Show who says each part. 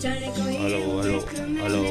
Speaker 1: Aló, aló, aló.